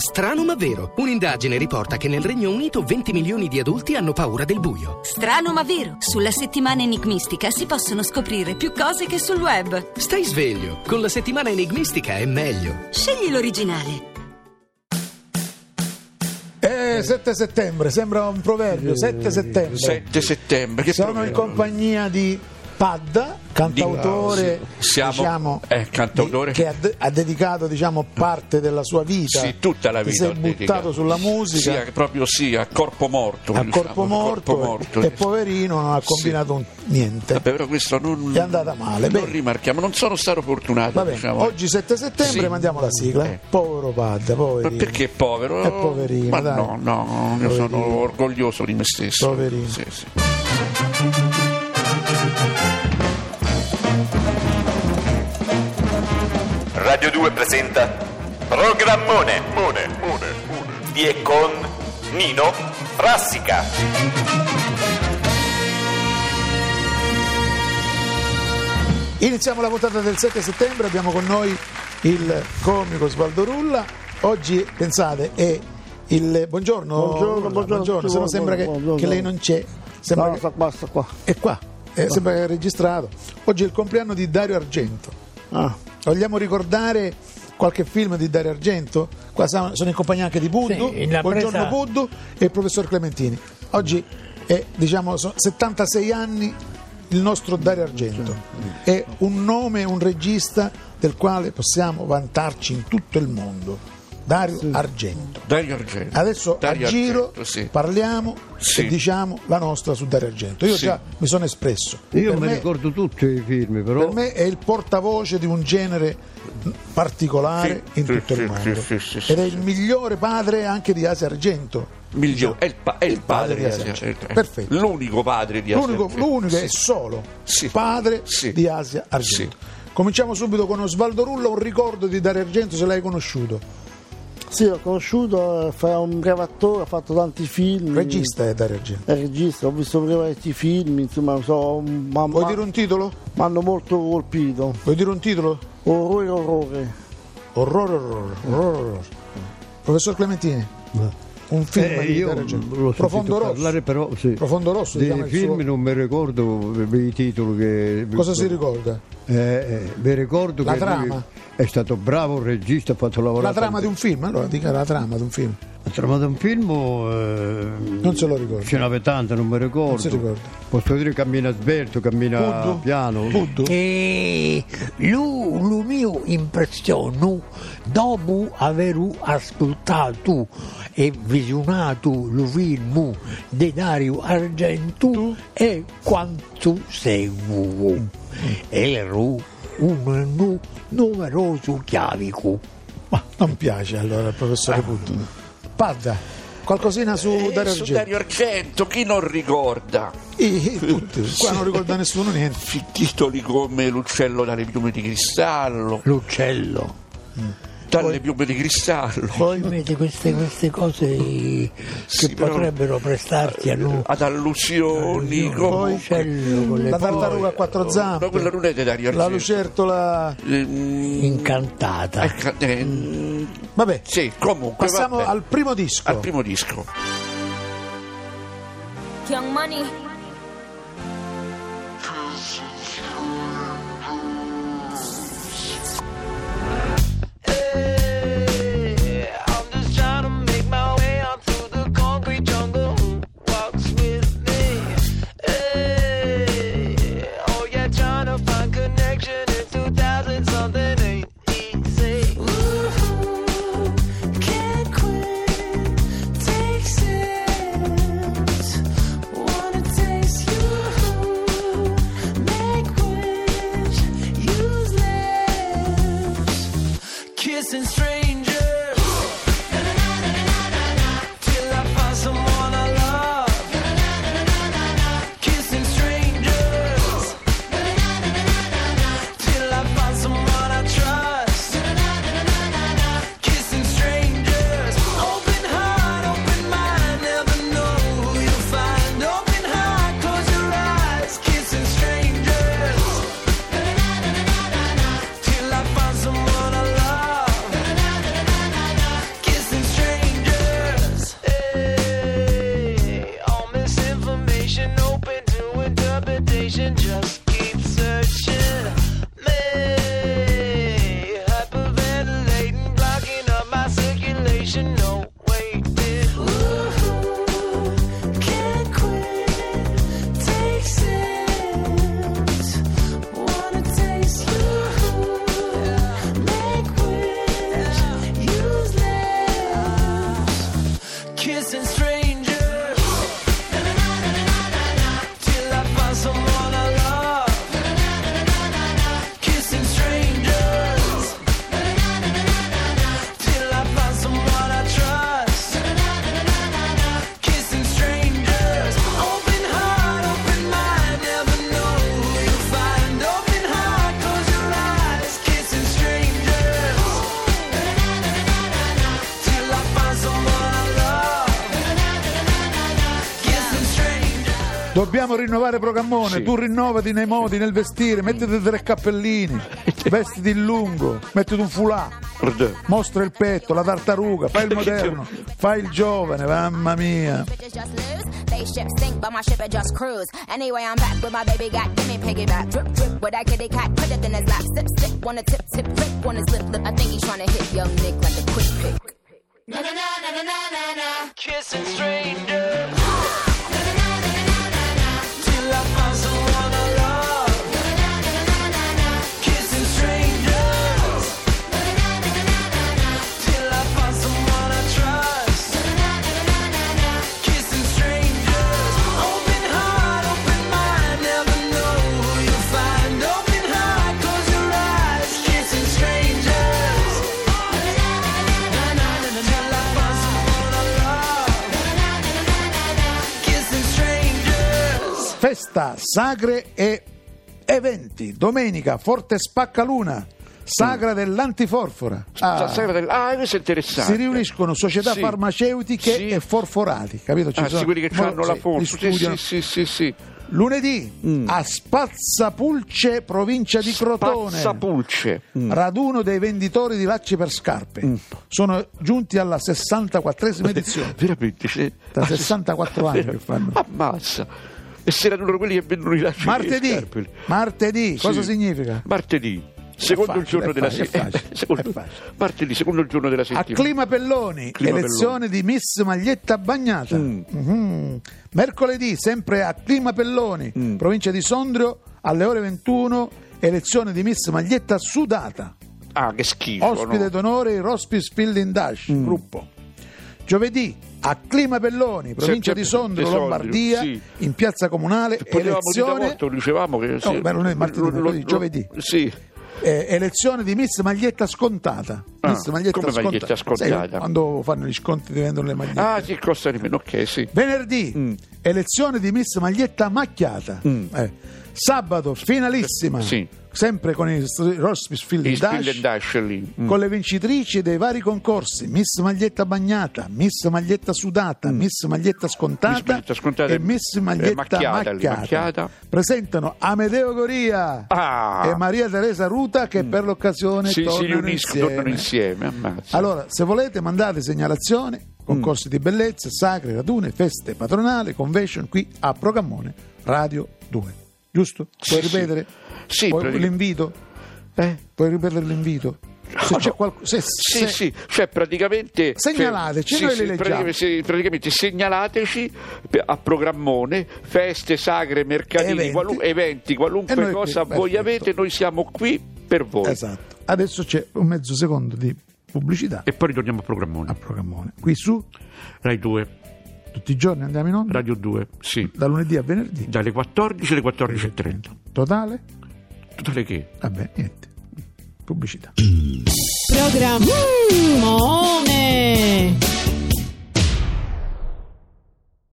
Strano ma vero. Un'indagine riporta che nel Regno Unito 20 milioni di adulti hanno paura del buio. Strano ma vero. Sulla settimana enigmistica si possono scoprire più cose che sul web. Stai sveglio. Con la settimana enigmistica è meglio. Scegli l'originale. Eh, 7 settembre, sembra un proverbio, 7 settembre. 7 settembre. Che Sono in proverbio. compagnia di Padda, cantautore, Siamo- diciamo, eh, cantautore. che ha, de- ha dedicato diciamo, parte della sua vita. Sì, tutta la vita. sei ho buttato dedicato. sulla musica. Sì, proprio sì, a corpo morto. a diciamo, corpo morto, corpo morto. e poverino non ha combinato un- niente. Vabbè, però questo non, è andata male, Non rimarchiamo, non sono stato fortunato. Va bene, diciamo. oggi 7 settembre Sì. mandiamo la sigla. Eh. Povero Padda, Ma poverino. perché povero? È poverino, Ma dai. no, no, io sono Poverino. orgoglioso di me stesso. Poverino. Sì, sì. Radio 2 presenta Programmone Mone, Mone, di e con Nino Frassica. Iniziamo la puntata del 7 settembre, abbiamo con noi il comico Svaldo Rulla. Oggi, pensate, è il... Buongiorno, Buongiorno, Rulla, buongiorno, se no sembra che, buongiorno. che lei non c'è. Sembra No, che- sta qua, sta qua. È qua, eh, sembra che è registrato. Oggi è il compleanno di Dario Argento. Ah, Vogliamo ricordare qualche film di Dario Argento? Qua sono in compagnia anche di Puddu, Sì, buongiorno presa- Puddu e il professor Clementini. Oggi è, diciamo, sono 76 anni il nostro Dario Argento. È un nome, un regista del quale possiamo vantarci in tutto il mondo. Dario Argento. Dario Argento. Adesso Dario a giro Argento, sì. parliamo Sì. e diciamo la nostra su Dario Argento. Io Sì. già mi sono espresso. Io Per mi me- ricordo tutti i film, però per me è il portavoce di un genere particolare Sì, in sì, tutto il sì, mondo sì, sì, sì, ed è sì. il migliore padre anche di Asia Argento Migliore, è il, pa- è il padre di Asia Argento. Argento. Perfetto. L'unico padre di Asia l'unico, Argento. l'unico Sì. è solo Sì. padre Sì. di Asia Argento cominciamo subito con Osvaldo Rulla un ricordo di Dario Argento se l'hai conosciuto sì, l'ho conosciuto, eh, fa un bravo attore, ha fatto tanti film. regista è Dario Argento È regista, ho visto parecchi film, insomma, so, ma, vuoi ma- dire un titolo? mi hanno molto colpito. vuoi dire un titolo? Orrore, orrore. orrore orrore, orrore, orrore. professor Clementini un film Eh, di io l'ho Profondo Rosso parlare, però sì. Profondo Rosso dei film suo- non mi ricordo i titoli che cosa si ricorda? Eh, eh, mi ricordo La che trama? è stato bravo un regista, ha fatto lavorare La trama di un film, allora dica la trama di un film. La trama di un film eh, Non se lo ricorda. ce n'aveva tante, non mi ricordo. Non si ricorda. Posso dire cammina svelto, cammina Puddu? piano. Puddu? E la mia impressione, dopo aver ascoltato e visionato il film di Dario Argento, è quanto seguo. Ero un nu- numeroso chiavico. Ma non piace allora professore Puddu. Padda, qualcosina su Eh, Dario su Argento? Dario Argento, chi non ricorda? I- tutti, qua non ricorda nessuno niente. Titoli come L'uccello dalle piume di cristallo, L'uccello. Dalle piume di cristallo, Poi vedi queste, queste cose che Sì, però- potrebbero prestarti a noi. ad allusioni, come... Poi le la tartaruga a quattro No, zampe, quella non è di Dario la lucertola. Ehm, incantata. eh, Vabbè, sì, comunque passiamo vabbè. al primo disco. al primo disco. Young Money. Something Imagination open to interpretation. Just Dobbiamo rinnovare programmone, Sì. tu rinnovati nei modi, nel vestire, mettiti tre cappellini, vestiti in lungo, mettiti un foulard, Guarda. mostra il petto, la tartaruga, fai il moderno, fai il giovane, mamma mia. bitches just lose. They ship sink, but my ship it just cruise. Anyway, I'm back with my baby got give me piggyback. Drip, drip, with that kitty cat, put it in his lap. Sip, sip, wanna tip, tip, rip on his lip. I think he's trying to hit young Nick like a quick pick. Na na na na na na na na. Kissing strangers. Till Festa, sagre e eventi. Domenica, Forte Spaccaluna, sagra dell'antiforfora. Ah, Sa- sagra del- Ah, questo è interessante. si riuniscono società Sì. farmaceutiche Sì. e forforati, capito? Ci Ah, sono- sì, quelli che mo- hanno la forza. Sì, sì, sì. Lunedì Mm. a Spazzapulce, provincia di Crotone. Spazzapulce. Mm. Raduno dei venditori di lacci per scarpe. Sono giunti alla 64esima edizione. Veramente. sì. Da Ah, 64 anni che fanno. Ammazza. E se erano quelli che vendono i lacci Martedì, e martedì, cosa Sì. significa? Martedì. Secondo il facile, giorno è della settimana. facile, Secondo-. Martedì, secondo il giorno della A settimana. Clima Pelloni, Clima elezione di Miss Maglietta Bagnata. Mm. Mhm. Mercoledì, sempre a Clima Pelloni, Mm. provincia di Sondrio, alle ore 21, elezione di Miss Maglietta Sudata. Ah, che schifo. Ospite no? d'onore il Rospis Building Dash, Mm. gruppo. Giovedì a Clima Pelloni, provincia Sempre di Sondrio, Sondrio, Lombardia, sì. in piazza comunale, Potevamo dire elezione, volta, lo dicevamo che... No, beh, non è martedì, mercoledì, giovedì. Sì. Eh, elezione di Miss Maglietta Scontata. Ah, Miss Maglietta come maglietta scontata? Sai, quando fanno gli sconti ti vendono le magliette. Ah, sì, costa di meno, ok, sì. Venerdì, Mm. elezione di Miss Maglietta Macchiata. Mm. Eh, Sabato, finalissima. Sì. Sempre con il Rospis Field Il Dash. Mm. con le vincitrici dei vari concorsi Miss Maglietta Bagnata, Miss Maglietta Sudata, Miss Maglietta Scontata, Mm. Miss Maglietta Scontata e Miss Maglietta Macchiata, lì, Macchiata. Macchiata. Presentano Amedeo Goria Ah. e Maria Teresa Ruta che per l'occasione Sì, si tornano, riuniscono, insieme. tornano insieme, ammazza. Allora, se volete mandate segnalazioni, concorsi di bellezza, sacre, radune, feste patronali, convention qui a Programmone Radio 2. Giusto? Puoi Sì, ripetere? Sì, Puoi- praticamente- l'invito? Eh? Puoi ripetere l'invito? Se No, c'è no. qualcuno... se- Sì, se- sì, cioè praticamente... Segnalateci, cioè, noi sì, sì, leggiamo. praticamente, praticamente segnalateci a programmone, feste, sagre, mercatini, Eventi. qualu- eventi, qualunque noi qui, cosa voi perfetto. avete, noi siamo qui per voi. Esatto. Adesso c'è un mezzo secondo di pubblicità E poi ritorniamo a programmone. a Programmone. Qui su, Rai 2, tutti i giorni andiamo in onda, Radio 2, sì. da lunedì a venerdì. Dalle 14 alle 14.30. Totale? Tutte le che? Vabbè, niente. Pubblicità. Programmone